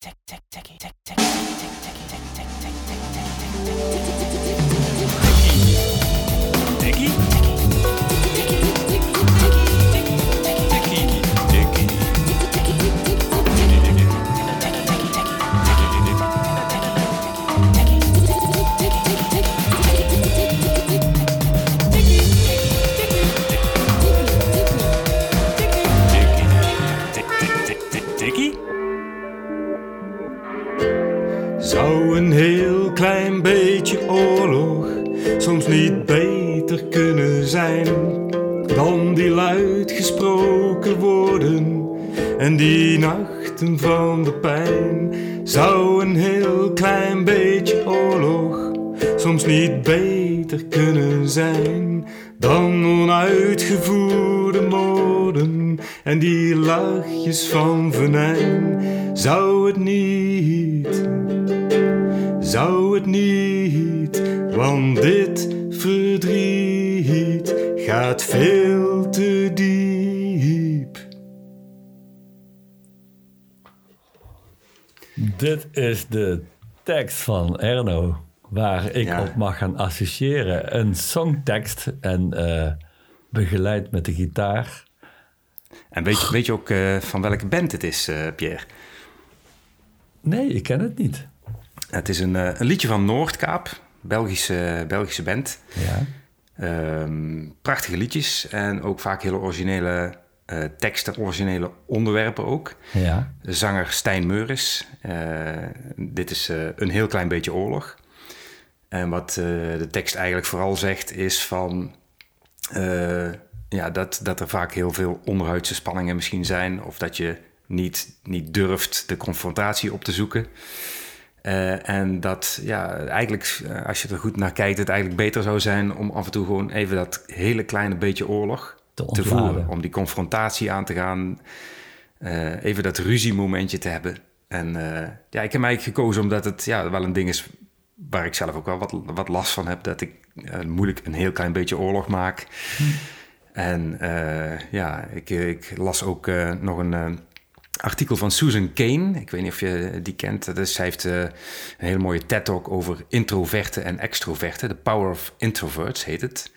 Zou van de pijn? Zou een heel klein beetje oorlog soms niet beter kunnen zijn dan onuitgevoerde moorden en die lachjes van venijn? Zou het niet? Zou het niet, want dit verdriet gaat veel te diep. Dit is de tekst van Erno, waar ik Ja. op mag gaan associëren. Een songtekst en eh, begeleid met de gitaar. En weet je, weet je ook eh, van welke band het is, eh, Pierre? Nee, ik ken het niet. Het is een, een liedje van Noordkaap, Belgische, Belgische band. Ja. Ehm, prachtige liedjes en ook vaak hele originele eh, teksten, originele onderwerpen ook. Ja. De zanger Stijn Meuris. Eh, dit is eh, een heel klein beetje oorlog. En wat de tekst eigenlijk vooral zegt is van... ja, dat, dat er vaak heel veel onderhuidse spanningen misschien zijn... of dat je niet, niet durft de confrontatie op te zoeken... En dat, ja, eigenlijk, als je er goed naar kijkt, het eigenlijk beter zou zijn om af en toe gewoon even dat hele kleine beetje oorlog Te te, ontladen. voeren. Om die confrontatie aan te gaan, eh, even dat ruziemomentje te hebben. En eh, ja, ik heb mij gekozen omdat het ja, wel een ding is waar ik zelf ook wel wat, wat last van heb. Dat ik eh, moeilijk een heel klein beetje oorlog maak. En eh, ja, ik, ik las ook nog een artikel van Susan Kane. Ik weet niet of je die kent. Dat is, zij heeft een hele mooie TED-talk over introverten en extroverten. The Power of Introverts heet het.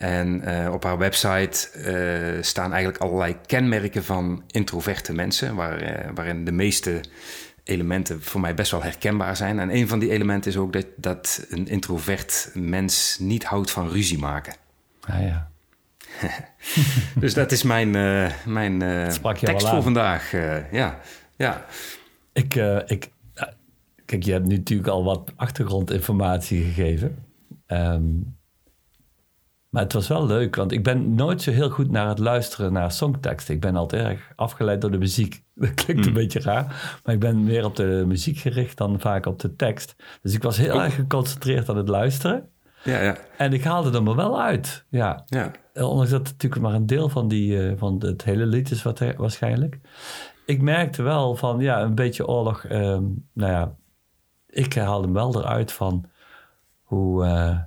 En eh, op haar website eh, staan eigenlijk allerlei kenmerken van introverte mensen, waar, eh, waarin de meeste elementen voor mij best wel herkenbaar zijn. En een van die elementen is ook dat, dat een introvert mens niet houdt van ruzie maken. Ah, ja. Dus dat is mijn, mijn tekst voor vandaag. ja, ja. Ik, ik, kijk, je hebt nu natuurlijk al wat achtergrondinformatie gegeven. Ehm, maar het was wel leuk, want ik ben nooit zo heel goed naar het luisteren naar songteksten. Ik ben altijd erg afgeleid door de muziek. Dat klinkt een beetje raar, maar ik ben meer op de muziek gericht dan vaak op de tekst. Dus ik was heel erg geconcentreerd aan het luisteren. Ja, ja, En ik haalde er me wel uit, ja. ja. Ondanks dat het natuurlijk maar een deel van, die, eh, van het hele lied is wat, waarschijnlijk. Ik merkte wel van, ja, een beetje oorlog. ehm, nou ja, ik haalde hem wel eruit van hoe, eh,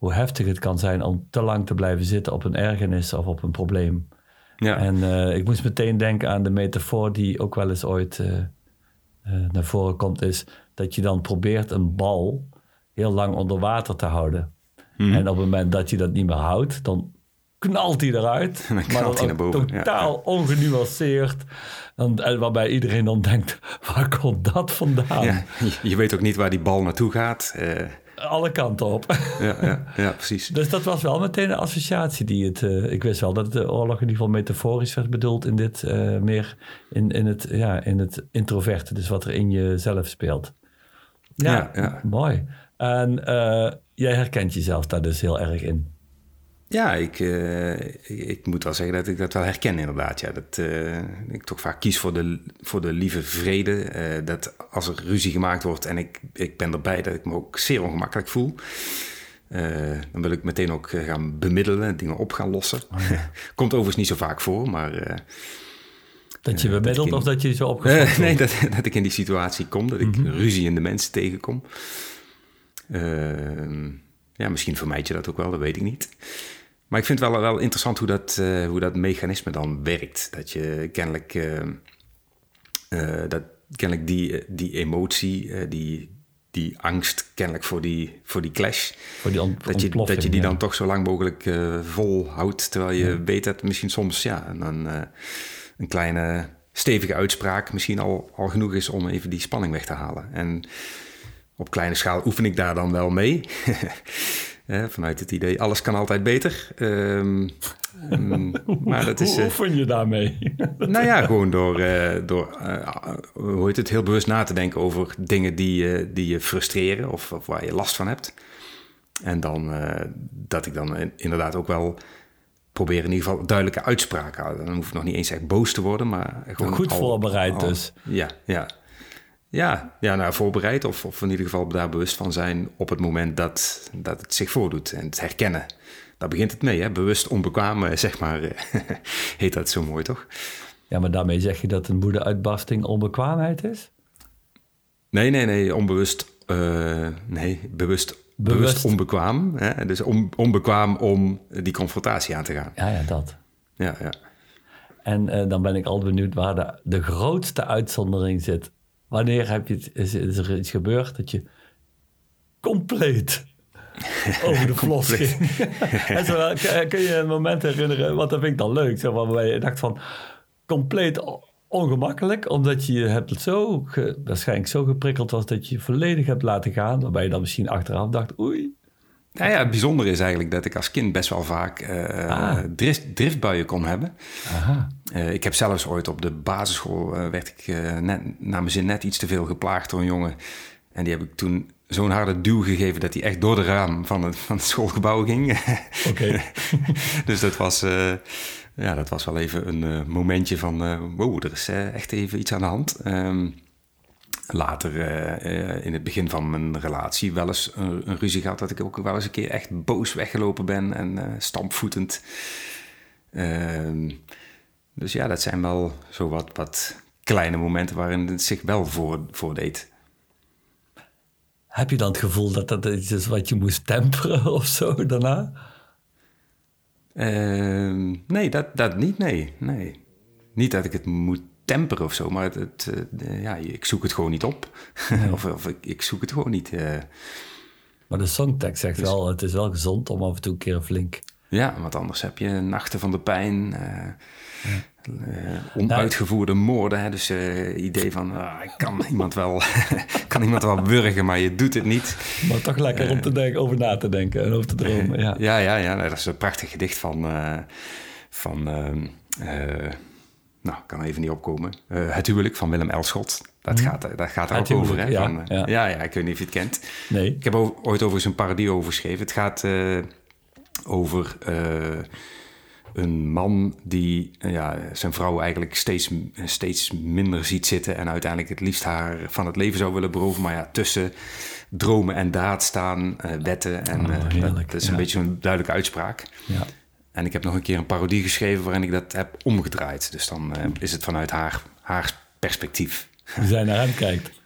hoe heftig het kan zijn om te lang te blijven zitten op een ergernis of op een probleem. ja. En eh, ik moest meteen denken aan de metafoor die ook wel eens ooit eh, eh, naar voren komt, is dat je dan probeert een bal heel lang onder water te houden. Mhm. En op het moment dat je dat niet meer houdt, dan knalt hij eruit. Dan maar knalt dan hij naar boven, ja. totaal ongenuanceerd. En, waarbij iedereen dan denkt, waar komt dat vandaan? ja. Je weet ook niet waar die bal naartoe gaat. Alle kanten op. ja, ja, ja, precies. Dus dat was wel meteen een associatie die het... eh, ik wist wel dat de oorlog in ieder geval metaforisch werd bedoeld in dit eh, meer in, in, het, ja, in het introverte. Dus wat er in jezelf speelt. Ja, Ja, ja. mooi. En eh, jij herkent jezelf daar dus heel erg in. Ja, ik, eh, ik, ik moet wel zeggen dat ik dat wel herken inderdaad. Ja, dat eh, ik toch vaak kies voor de, voor de lieve vrede. eh, dat als er ruzie gemaakt wordt en ik, ik ben erbij, dat ik me ook zeer ongemakkelijk voel. Dan wil ik meteen ook gaan bemiddelen, dingen op gaan lossen. Komt overigens niet zo vaak voor, maar Dat je dat bemiddelt in- of dat je zo opgevat Eh, nee, dat, dat ik in die situatie kom, dat ik ruzie in de mensen tegenkom. Ehm, ja, misschien vermijd je dat ook wel, dat weet ik niet. Maar ik vind het wel, wel interessant hoe dat, eh, hoe dat mechanisme dan werkt. Dat je kennelijk... eh, eh, dat, kennelijk die, die emotie, die, die angst kennelijk voor die, voor die clash. Voor die dat, je, dat je die dan toch zo lang mogelijk volhoudt. Terwijl je weet dat misschien soms ja, een, een kleine stevige uitspraak misschien al, al genoeg is om even die spanning weg te halen. En op kleine schaal oefen ik daar dan wel mee. vanuit het idee, alles kan altijd beter. Um, maar dat is, hoe eh, oefen je daarmee? nou ja, gewoon door, uh, door uh, hoe heet het, heel bewust na te denken over dingen die, die je frustreren of, of, waar je last van hebt. En dan dat ik dan inderdaad ook wel probeer in ieder geval duidelijke uitspraken. Dan hoef ik nog niet eens echt boos te worden, maar gewoon... Goed voorbereid dus. Ja, ja. Ja, ja nou, voorbereid of, of in ieder geval daar bewust van zijn op het moment dat, dat het zich voordoet. En het herkennen. Daar begint het mee, hè? bewust onbekwaam, zeg maar. heet dat zo mooi, toch? Ja, maar daarmee zeg je dat een woedeuitbarsting onbekwaamheid is? Nee, nee, nee, onbewust. Uh, nee, bewust, bewust. onbekwaam. Hè? Dus on, onbekwaam om die confrontatie aan te gaan. Ja, ja, dat. Ja, ja. En uh, dan ben ik al benieuwd waar de, de grootste uitzondering zit Wanneer heb je het, is, is er iets gebeurd dat je compleet over de vlos ging? en zo, kun je een moment herinneren, want dat vind ik dan leuk, zeg maar, waarbij je dacht van compleet ongemakkelijk, omdat je hebt zo, waarschijnlijk zo geprikkeld was dat je je volledig hebt laten gaan, waarbij je dan misschien achteraf dacht, oei, nou ja, het bijzondere is eigenlijk dat ik als kind best wel vaak uh, drift, driftbuien kon hebben. Aha. Uh, ik heb zelfs ooit op de basisschool, uh, werd ik net, naar mijn zin net iets te veel geplaagd door een jongen. En die heb ik toen zo'n harde duw gegeven dat hij echt door de raam van het, van het schoolgebouw ging. Oké. dus dat was, ja, dat was wel even een momentje van, wow, er is echt even iets aan de hand. Um, later uh, uh, in het begin van mijn relatie wel eens een, een, ruzie gehad dat ik ook wel eens een keer echt boos weggelopen ben en uh, stampvoetend. Ehm, dus ja, dat zijn wel zo wat, wat kleine momenten waarin het zich wel voor, voordeed. Heb je dan het gevoel dat dat iets is wat je moest temperen of zo daarna? Ehm, nee, dat, dat niet, nee. nee. Niet dat ik het moet temper of zo, maar het, het uh, ja, ik zoek het gewoon niet op. of, of ik, ik, zoek het gewoon niet. Uh. Maar de songtekst zegt dus, wel, het is wel gezond om af en toe een keer flink... Ja, want anders heb je nachten van de pijn, ja. onuitgevoerde moorden. Hè? Dus het idee van, ah, ik kan iemand, wel, kan iemand wel burgen, maar je doet het niet. Maar toch lekker om te denken, over na te denken en over te dromen. Ja, ja, ja, ja dat is een prachtig gedicht van... van nou, kan even niet opkomen. Uh, het huwelijk van Willem Elschot. Dat, mhm. gaat, dat gaat er ook over. Hè? Ja, van, ja. ja, ja. ik weet niet of je het kent. Nee. Ik heb ooit over zijn parodie over geschreven. Het gaat uh, over uh, een man die ja, zijn vrouw eigenlijk steeds, steeds minder ziet zitten... en uiteindelijk het liefst haar van het leven zou willen beroven. Maar ja, tussen dromen en daad staan wetten. En oh, dat, is een beetje een duidelijke uitspraak. Ja. En ik heb nog een keer een parodie geschreven waarin ik dat heb omgedraaid. Dus dan uh, is het vanuit haar, haar perspectief. Hoe zij naar hem kijkt.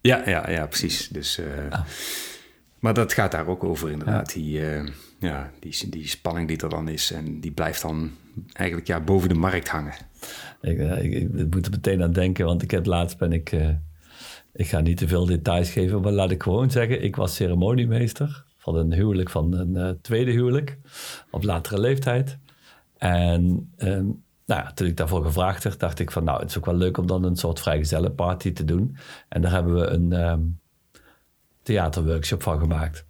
Ja, ja, ja precies. Dus, uh, ah. Maar dat gaat daar ook over inderdaad. Ja. Die, uh, ja, die, die spanning die er dan is. En die blijft dan eigenlijk ja, boven de markt hangen. Ik, ik, ik moet er meteen aan denken, want ik heb laatst ben ik... ik ga niet te veel details geven, maar laat ik gewoon zeggen... ik was ceremoniemeester van een huwelijk van een uh, tweede huwelijk op latere leeftijd. En um, nou ja, toen ik daarvoor gevraagd werd, dacht ik van nou, het is ook wel leuk om dan een soort vrijgezellenparty te doen. En daar hebben we een um, theaterworkshop van gemaakt.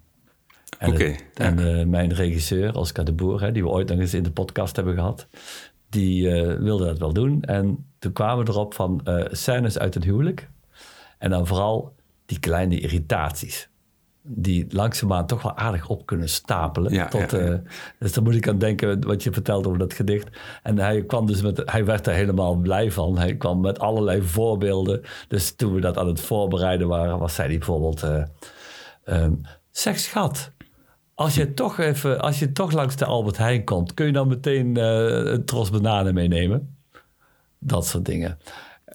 En, okay, en uh, mijn regisseur, Oscar de Boer, hè, die we ooit nog eens in de podcast hebben gehad, die uh, wilde dat wel doen. En toen kwamen we erop van scènes uit het huwelijk. En dan vooral die kleine irritaties die langzaamaan toch wel aardig op kunnen stapelen. Ja, tot, ja, uh, dus daar moet ik aan denken wat je vertelt over dat gedicht. En hij kwam dus met, hij werd er helemaal blij van. Hij kwam met allerlei voorbeelden. Dus toen we dat aan het voorbereiden waren, was hij die bijvoorbeeld... Uh, um, zeg schat, als je toch even, als je toch langs de Albert Heijn komt, kun je dan meteen uh, een tros bananen meenemen? Dat soort dingen.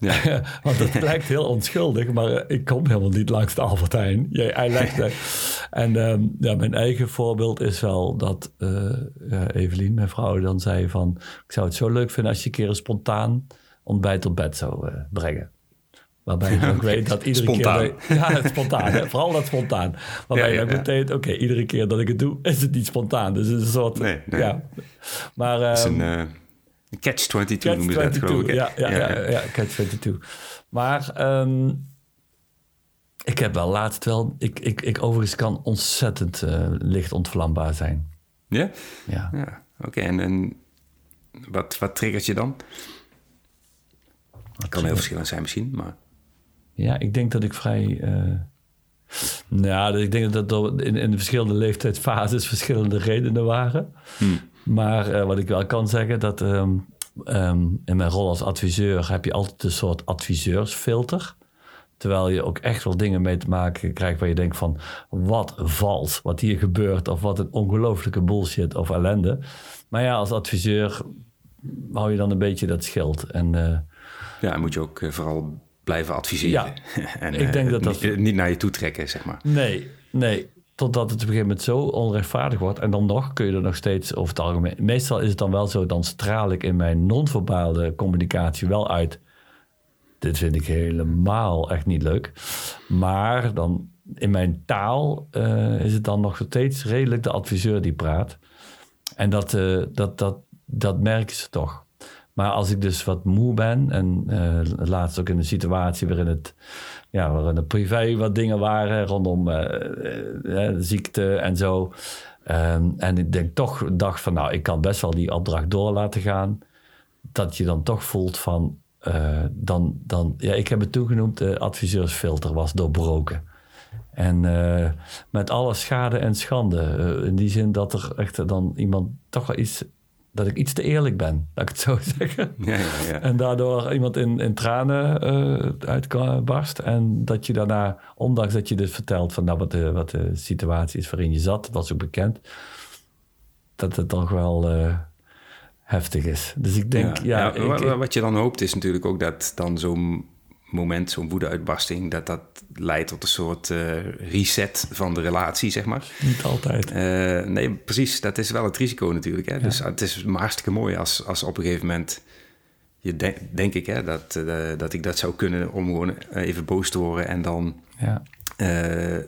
Ja. Want het lijkt heel onschuldig, maar eh, ik kom helemaal niet langs de Albert Heijn. Jij, hij legde. en um, ja, mijn eigen voorbeeld is wel dat uh, Evelien, mijn vrouw, dan zei van... ik zou het zo leuk vinden als je een keer een spontaan ontbijt op bed zou uh, brengen. Waarbij je ook weet dat iedere Spontaan. keer... dat- ja, het spontaan. hè. Vooral dat spontaan. Waarbij Ja, je ook meteen... Oké, iedere keer dat ik het doe, is het niet spontaan. Dus het is een soort... Nee, nee. Ja. Maar... Het is ehm, een eh, een catch-22 noemen ze dat, geloof ik. ja, ja, ja, ja, catch-22. Maar ehm, ik heb wel laatst wel... Ik, ik, ik overigens kan ontzettend eh, licht ontvlambaar zijn. Ja? Ja. Ja, oké. En, en wat, wat triggert je dan? Het kan heel verschillend zijn misschien, maar... Ja, ik denk dat ik vrij. eh nou, ik denk dat er in, in de verschillende leeftijdsfases verschillende redenen waren. Maar eh, wat ik wel kan zeggen, dat ehm, ehm, in mijn rol als adviseur heb je altijd een soort adviseursfilter. Terwijl je ook echt wel dingen mee te maken krijgt waar je denkt van... wat vals, wat hier gebeurt. Of wat een ongelofelijke bullshit of ellende. Maar ja, als adviseur hou je dan een beetje dat schild. En eh, Ja, moet je ook eh, vooral blijven adviseren. en, ik denk dat dat- Niet, niet naar je toe trekken, zeg maar. Nee, nee. Totdat het op een gegeven moment zo onrechtvaardig wordt. En dan nog kun je er nog steeds over het algemeen... Meestal is het dan wel zo, dan straal ik in mijn non-verbale communicatie wel uit... Dit vind ik helemaal echt niet leuk. Maar dan in mijn taal eh, is het dan nog steeds redelijk de adviseur die praat. En dat, eh, dat, dat, dat merken ze toch. Maar als ik dus wat moe ben, en eh, laatst ook in een situatie waarin het, ja, waarin het privé wat dingen waren rondom eh, ziekte en zo. Ehm, en ik denk toch, dacht van nou, ik kan best wel die opdracht door laten gaan. Dat je dan toch voelt van, dan, dan, ja, ik heb het toegenoemd, de adviseursfilter was doorbroken. En met alle schade en schande. in die zin dat er echt dan iemand toch wel iets. Dat ik iets te eerlijk ben, laat ik het zo zeggen. Ja, ja, ja. En daardoor iemand in, in tranen eh uitbarst. En dat je daarna, ondanks dat je dus vertelt van nou, wat, de, wat de situatie is waarin je zat, dat was ook bekend. Dat het toch wel eh, heftig is. Dus ik denk, ja, ik- wat je dan hoopt is natuurlijk ook dat dan zo'n moment, zo'n woedeuitbarsting, dat dat leidt tot een soort eh, reset van de relatie, zeg maar. niet altijd. Eh, nee, precies. Dat is wel het risico natuurlijk. Hè? Dus het is maar hartstikke mooi als, als op een gegeven moment... Je denk, denk ik hè, dat, eh, dat ik dat zou kunnen om gewoon even boos te worden... en dan Ja.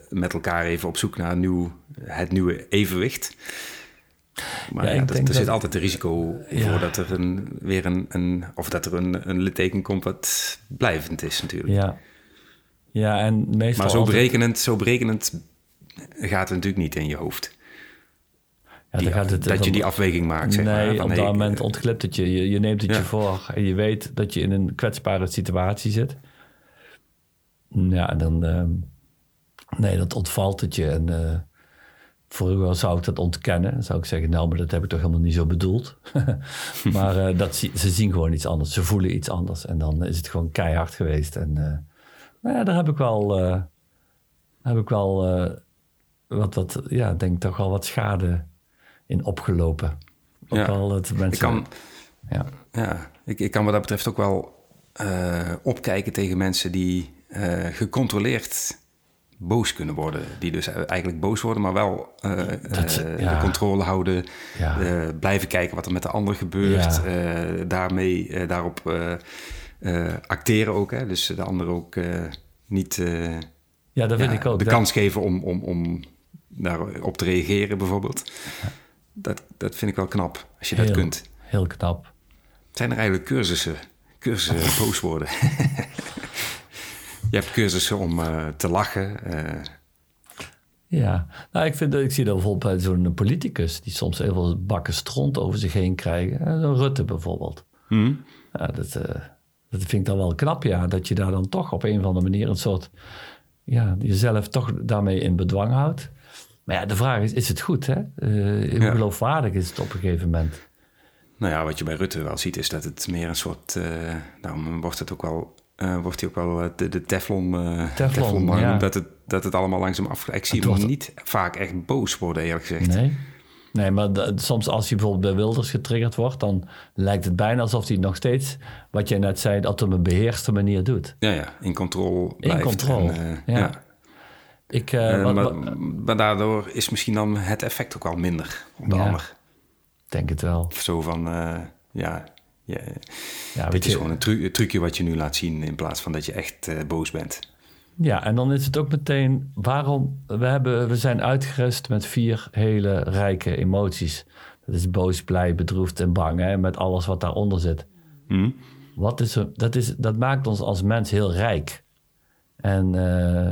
met elkaar even op zoek naar een nieuw, het nieuwe evenwicht. Maar Ja, er, dat- zit altijd een risico Ja. voor dat er een, weer een, een... of dat er een, een litteken komt wat blijvend is natuurlijk. Ja. ja, en meestal. maar zo altijd- berekenend, zo berekenend gaat het natuurlijk niet in je hoofd. Ja, gaat het, dat je die afweging maakt, zeg nee, maar. van, op hey, dat moment ontglipt het je. je. Je neemt het Ja. je voor en je weet dat je in een kwetsbare situatie zit. Ja, dan... ehm, nee, dat ontvalt het je. En eh, vroeger zou ik dat ontkennen. Dan zou ik zeggen, nou, maar dat heb ik toch helemaal niet zo bedoeld. maar eh, dat, ze zien gewoon iets anders. Ze voelen iets anders. En dan is het gewoon keihard geweest. En eh, nou ja, daar heb ik wel... eh, heb ik wel wat, wat, ja, denk toch wel wat schade in opgelopen. Ook Ja. wel dat mensen... Ik kan, ja. ja, ik, ik kan wat dat betreft ook wel opkijken tegen mensen die gecontroleerd boos kunnen worden. Die dus eigenlijk boos worden, maar wel Dat- ja. de controle houden. Ja. eh, blijven kijken wat er met de ander gebeurt. Ja. daarmee, daarop acteren ook. Hè? Dus de ander ook niet ja, dat ik ook. de kans geven om, om, om daarop te reageren bijvoorbeeld. Dat, dat vind ik wel knap, als je dat kunt. Heel knap. Zijn er eigenlijk cursussen? Cursussen boos worden. je hebt cursussen om eh, te lachen. eh, Ja, nou, ik, vind, ik zie dat bijvoorbeeld bij zo'n politicus... die soms heel veel bakken stront over zich heen krijgen. Eh, Zo'n Rutte bijvoorbeeld. hm? Ja, dat, dat vind ik dan wel knap, ja. Dat je daar dan toch op een of andere manier een soort... Ja, jezelf toch daarmee in bedwang houdt. Maar ja, de vraag is, is het goed, hè? Hoe Ja. geloofwaardig is het op een gegeven moment? Nou ja, wat je bij Rutte wel ziet is dat het meer een soort... eh daarom wordt het ook wel... eh, wordt hij ook wel eh, de, de Teflon, eh Teflon, Teflonman ja. genoemd, dat, het, dat het allemaal langzaam af... Ik zie hem niet vaak echt boos worden, eerlijk gezegd. Nee. Nee, maar soms als hij bijvoorbeeld bij Wilders getriggerd wordt... dan lijkt het bijna alsof hij nog steeds, wat jij net zei... dat op een beheerste manier doet. Ja, ja, in controle blijft. controle, en, ja. ja. Ik, wat- maar, maar daardoor is misschien dan het effect ook wel minder op de Ja. ander. denk het wel. Zo van, ja, ja, Ja, dit is je, gewoon een tru- trucje wat je nu laat zien in plaats van dat je echt eh, boos bent. Ja, en dan is het ook meteen waarom we, hebben, we zijn uitgerust met vier hele rijke emoties. Dat is boos, blij, bedroefd en bang, hè, met alles wat daaronder zit. Hm? Wat is er, dat, is, dat maakt ons als mens heel rijk. En eh,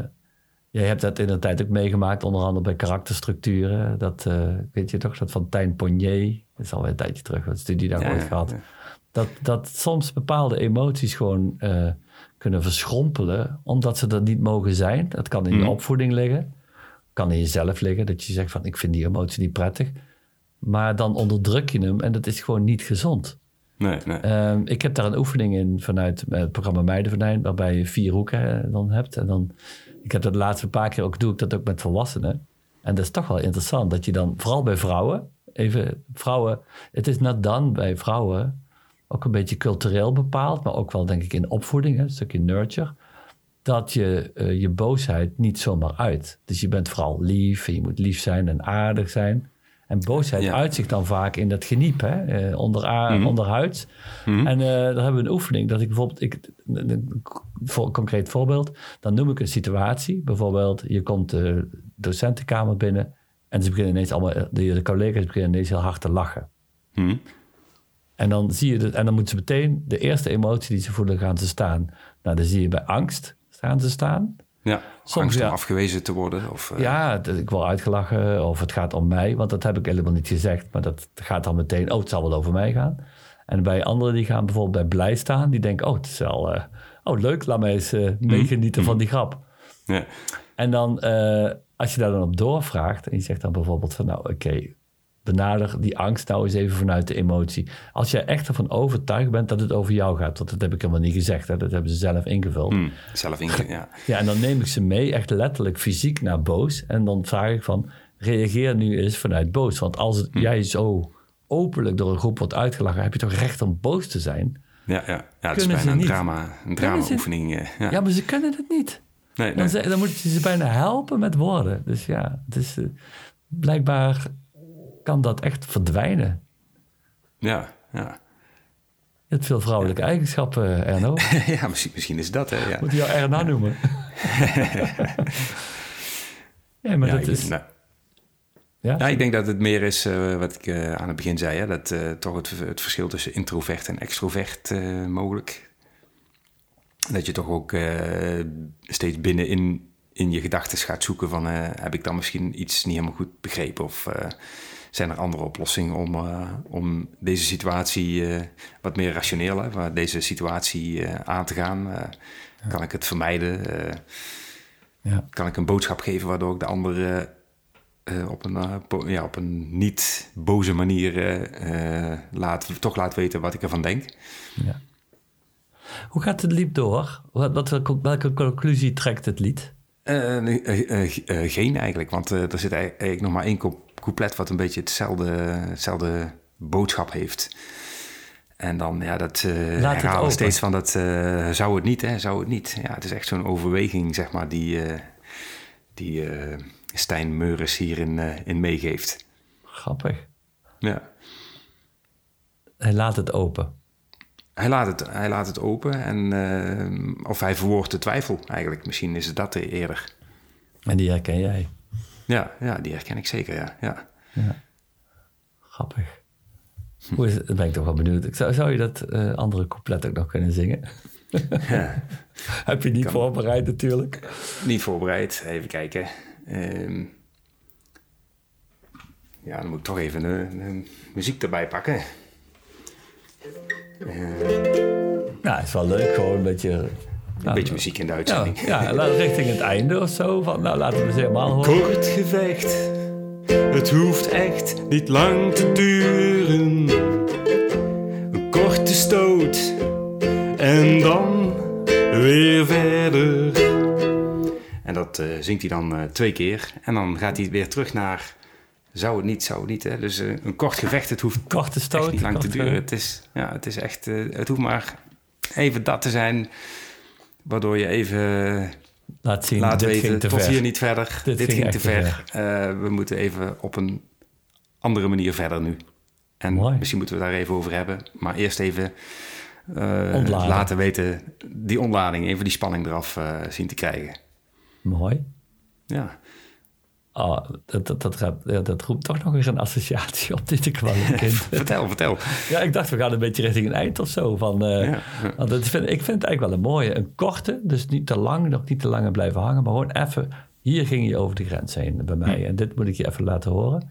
jij hebt dat in de tijd ook meegemaakt, onder andere bij karakterstructuren. Dat eh, weet je toch, dat van Tijn Ponier, dat is alweer een tijdje terug, wat studie daar Ja, ooit gehad. ja. Dat, dat soms bepaalde emoties gewoon eh, kunnen verschrompelen, omdat ze er niet mogen zijn. Dat kan in je Mhm. opvoeding liggen, kan in jezelf liggen, dat je zegt van ik vind die emotie niet prettig. Maar dan onderdruk je hem en dat is gewoon niet gezond. Nee, nee. Ehm, ik heb daar een oefening in vanuit het programma Meidenvenijn, waarbij je vier hoeken eh, dan hebt. En dan, ik heb dat de laatste paar keer ook, doe ik dat ook met volwassenen. En dat is toch wel interessant, dat je dan, vooral bij vrouwen, even vrouwen, het is net dan bij vrouwen, ook een beetje cultureel bepaald, maar ook wel denk ik in opvoeding, een stukje nurture, dat je je boosheid niet zomaar uit. Dus je bent vooral lief en je moet lief zijn en aardig zijn. En boosheid Ja. uit zich dan vaak in dat geniep, hè? eh, onder, Mhm. onderhuids. En eh, daar hebben we een oefening dat ik bijvoorbeeld, ik, een, voor, concreet voorbeeld, dan noem ik een situatie. Bijvoorbeeld, je komt de docentenkamer binnen en ze beginnen ineens allemaal, de, de collega's beginnen ineens heel hard te lachen. Hm? En dan zie je het, en dan moeten ze meteen de eerste emotie die ze voelen gaan ze staan. Nou, dan zie je bij angst staan ze staan. Ja, Soms, angst ja. om afgewezen te worden. Of, eh, Ja, dat- ik word uitgelachen of het gaat om mij, want dat heb ik helemaal niet gezegd. Maar dat gaat dan meteen, oh, het zal wel over mij gaan. En bij anderen die gaan bijvoorbeeld bij blij staan, die denken, oh, het is wel, eh, oh leuk, laat mij eens eh, meegenieten van die grap. ja. En dan, als je daar dan op doorvraagt en je zegt dan bijvoorbeeld van, nou oké, benader die angst nou eens even vanuit de emotie. Als jij echt ervan overtuigd bent dat het over jou gaat, want dat heb ik helemaal niet gezegd, hè, dat hebben ze zelf ingevuld. Hm, zelf in, ja. Ja, en dan neem ik ze mee, echt letterlijk fysiek naar boos. En dan vraag ik van, reageer nu eens vanuit boos. Want als het, jij zo openlijk door een groep wordt uitgelachen, heb je toch recht om boos te zijn? Ja, ja. ja het is bijna een niet? drama, een drama-oefening. eh, ja. Ja, maar ze kunnen het niet. nee, nee. Dan, ze- dan moet je ze bijna helpen met woorden. Dus ja, het is, eh, blijkbaar kan dat echt verdwijnen. ja, ja. Je hebt veel vrouwelijke eigenschappen, Erno. ja misschien, misschien is dat, hè. Ja. Moet je jou Erna noemen? ja, maar Ja, dat is... nou, Ja, ja, ik denk dat het meer is eh, wat ik eh, aan het begin zei. Hè, dat eh, toch het, het verschil tussen introvert en extrovert mogelijk. Dat je toch ook steeds binnenin in je gedachten gaat zoeken van... heb ik dan misschien iets niet helemaal goed begrepen? Of zijn er andere oplossingen om, eh, om deze situatie eh, wat meer rationeel... Hè, waar deze situatie eh, aan te gaan? Kan ik het vermijden? Ja. kan ik een boodschap geven waardoor ik de ander eh, op, een, ja, op een niet boze manier laat, toch laat weten wat ik ervan denk. Ja. Hoe gaat het lied door? Wat, wat, welke conclusie trekt het lied? Geen eigenlijk, want er zit eigenlijk nog maar één couplet wat een beetje hetzelfde, hetzelfde boodschap heeft. En dan, ja, dat het herhalen steeds van dat eh, zou het niet, hè, zou het niet. Ja, het is echt zo'n overweging, zeg maar, die, eh, die Stijn Meuris hierin in meegeeft. Grappig. Ja. Hij laat het open. Hij laat het, hij laat het open en of hij verwoordt de twijfel eigenlijk. Misschien is het dat eerder. En die herken jij. Ja, ja die herken ik zeker, ja. ja. Grappig. Hoe is het? Dan ben ik toch wel benieuwd. Zou, zou je dat eh, andere couplet ook nog kunnen zingen? Ja. Heb je niet voorbereid natuurlijk. Niet voorbereid, even kijken. Ehm, ja, dan moet ik toch even de, de muziek erbij pakken. Ja, het is wel leuk gewoon een beetje... Een nou, beetje muziek in de uitzending. ja, la- richting het einde of zo. Van, nou, laten we eens helemaal horen. Kort gevecht, het hoeft echt niet lang te duren. Een korte stoot en dan weer verder. En dat eh, zingt hij dan eh, twee keer. En dan gaat hij weer terug naar zou het niet, zou het niet. Hè? Dus eh, een kort gevecht, het hoeft Korte stoot. echt niet lang te duren. Het is, ja, het is echt, het hoeft maar even dat te zijn, waardoor je even Laat zien, laat dit weten, ging te tot ver. hier niet verder. Dit Dit, ging te ver. Eh, we moeten even op een andere manier verder nu. En Mooi. misschien moeten we daar even over hebben. Maar eerst even eh, laten weten, die ontlading, even die spanning eraf eh, zien te krijgen. Mooi. Ja, Oh, dat, dat, dat, gaat- dat roept toch nog eens een associatie op dit een kind. vertel, vertel. Ja, ik dacht we gaan een beetje richting een eind of zo. Van, eh, Ja, want dat vind, ik vind het eigenlijk wel een mooie. Een korte, dus niet te lang, nog niet te lang blijven hangen. Maar gewoon even, hier ging je over de grens heen bij mij. En dit moet ik je even laten horen.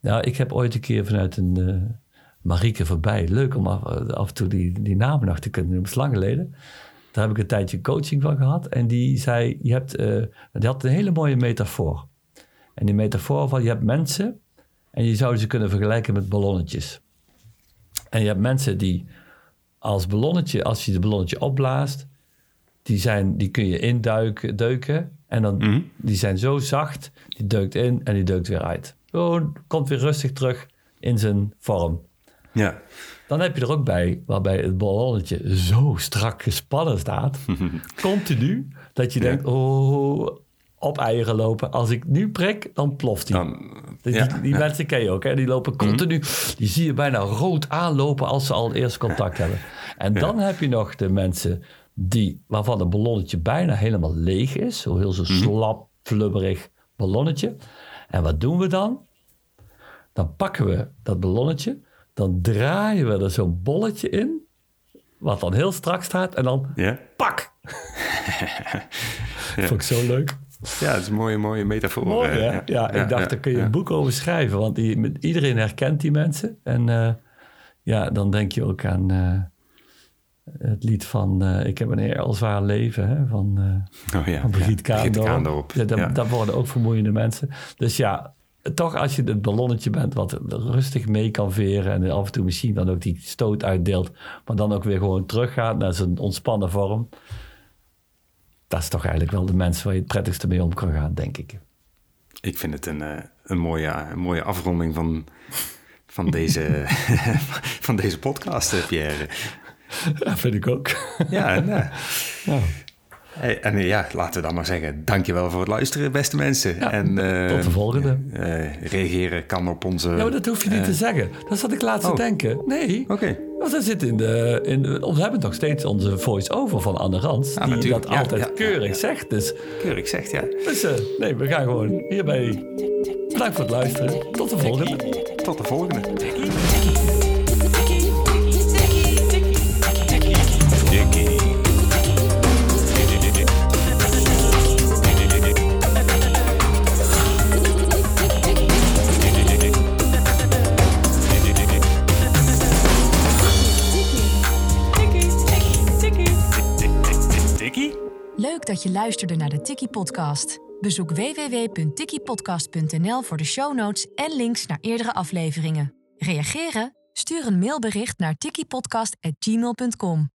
Nou, ik heb ooit een keer vanuit een eh Marieke voorbij. Leuk om af, af en toe die, die namen nog te kunnen noemen. Lang geleden. Daar heb ik een tijdje coaching van gehad. En die zei, je hebt, eh, die had een hele mooie metafoor. En die metafoor van, je hebt mensen... en je zou ze kunnen vergelijken met ballonnetjes. En je hebt mensen die als ballonnetje, als je de ballonnetje opblaast, die, zijn, die kun je induiken, duiken. En dan, die zijn zo zacht, die duikt in en die duikt weer uit. Gewoon komt weer rustig terug in zijn vorm. Ja, Dan heb je er ook bij, waarbij het ballonnetje zo strak gespannen staat, continu, dat je denkt, oh, op eieren lopen. Als ik nu prik, dan ploft hij. Die, ja, die, die ja. mensen ken je ook, hè? die lopen continu. Die zie je bijna rood aanlopen als ze al eerst contact hebben. En dan heb je nog de mensen die, waarvan een ballonnetje bijna helemaal leeg is. Zo heel zo slap, flubberig ballonnetje. En wat doen we dan? Dan pakken we dat ballonnetje, dan draaien we er zo'n bolletje in, wat dan heel strak staat, en dan Ja? pak! Vond ik zo leuk. Ja, het is een mooie, mooie metafoor. Mooi, hè? Ja, ik dacht, daar kun je een boek over schrijven. Want die, met- iedereen herkent die mensen. En eh, ja, dan denk je ook aan eh, het lied van... eh, ik heb een heel zwaar leven, hè? Van, Oh, ja. van Brigitte Kaandorp. Kaandorp. Dat, dat worden ook vermoeiende mensen. Dus ja, toch als je het ballonnetje bent... wat rustig mee kan veren... en af en toe misschien dan ook die stoot uitdeelt... maar dan ook weer gewoon teruggaat naar zijn ontspannen vorm... dat is toch eigenlijk wel de mensen waar je het prettigste mee om kan gaan, denk ik. Ik vind het een, eh, een, mooie, een mooie afronding van, van, deze, van deze podcast, eh, Pierre. Ja, vind ik ook. Ja, en, Ja. hey, en eh, ja, laten we dan maar zeggen, dankjewel voor het luisteren, beste mensen. Ja, en, tot de volgende. eh, reageren kan op onze... Maar dat hoef je niet te zeggen. Dat zat ik laatst te oh. denken. Nee, Oké, want zit in de... In we hebben nog steeds onze voice-over van Anne Rans. die dat Ja, altijd ja, keurig zegt. Dus, keurig zegt, ja. dus eh, nee, we gaan gewoon hierbij... Bedankt voor het luisteren. Tot de volgende. Tot de volgende. Dat je luisterde naar de Tiki Podcast. Bezoek www.tikipodcast.nl voor de show notes en links naar eerdere afleveringen. Reageren? Stuur een mailbericht naar tikipodcast@gmail.com.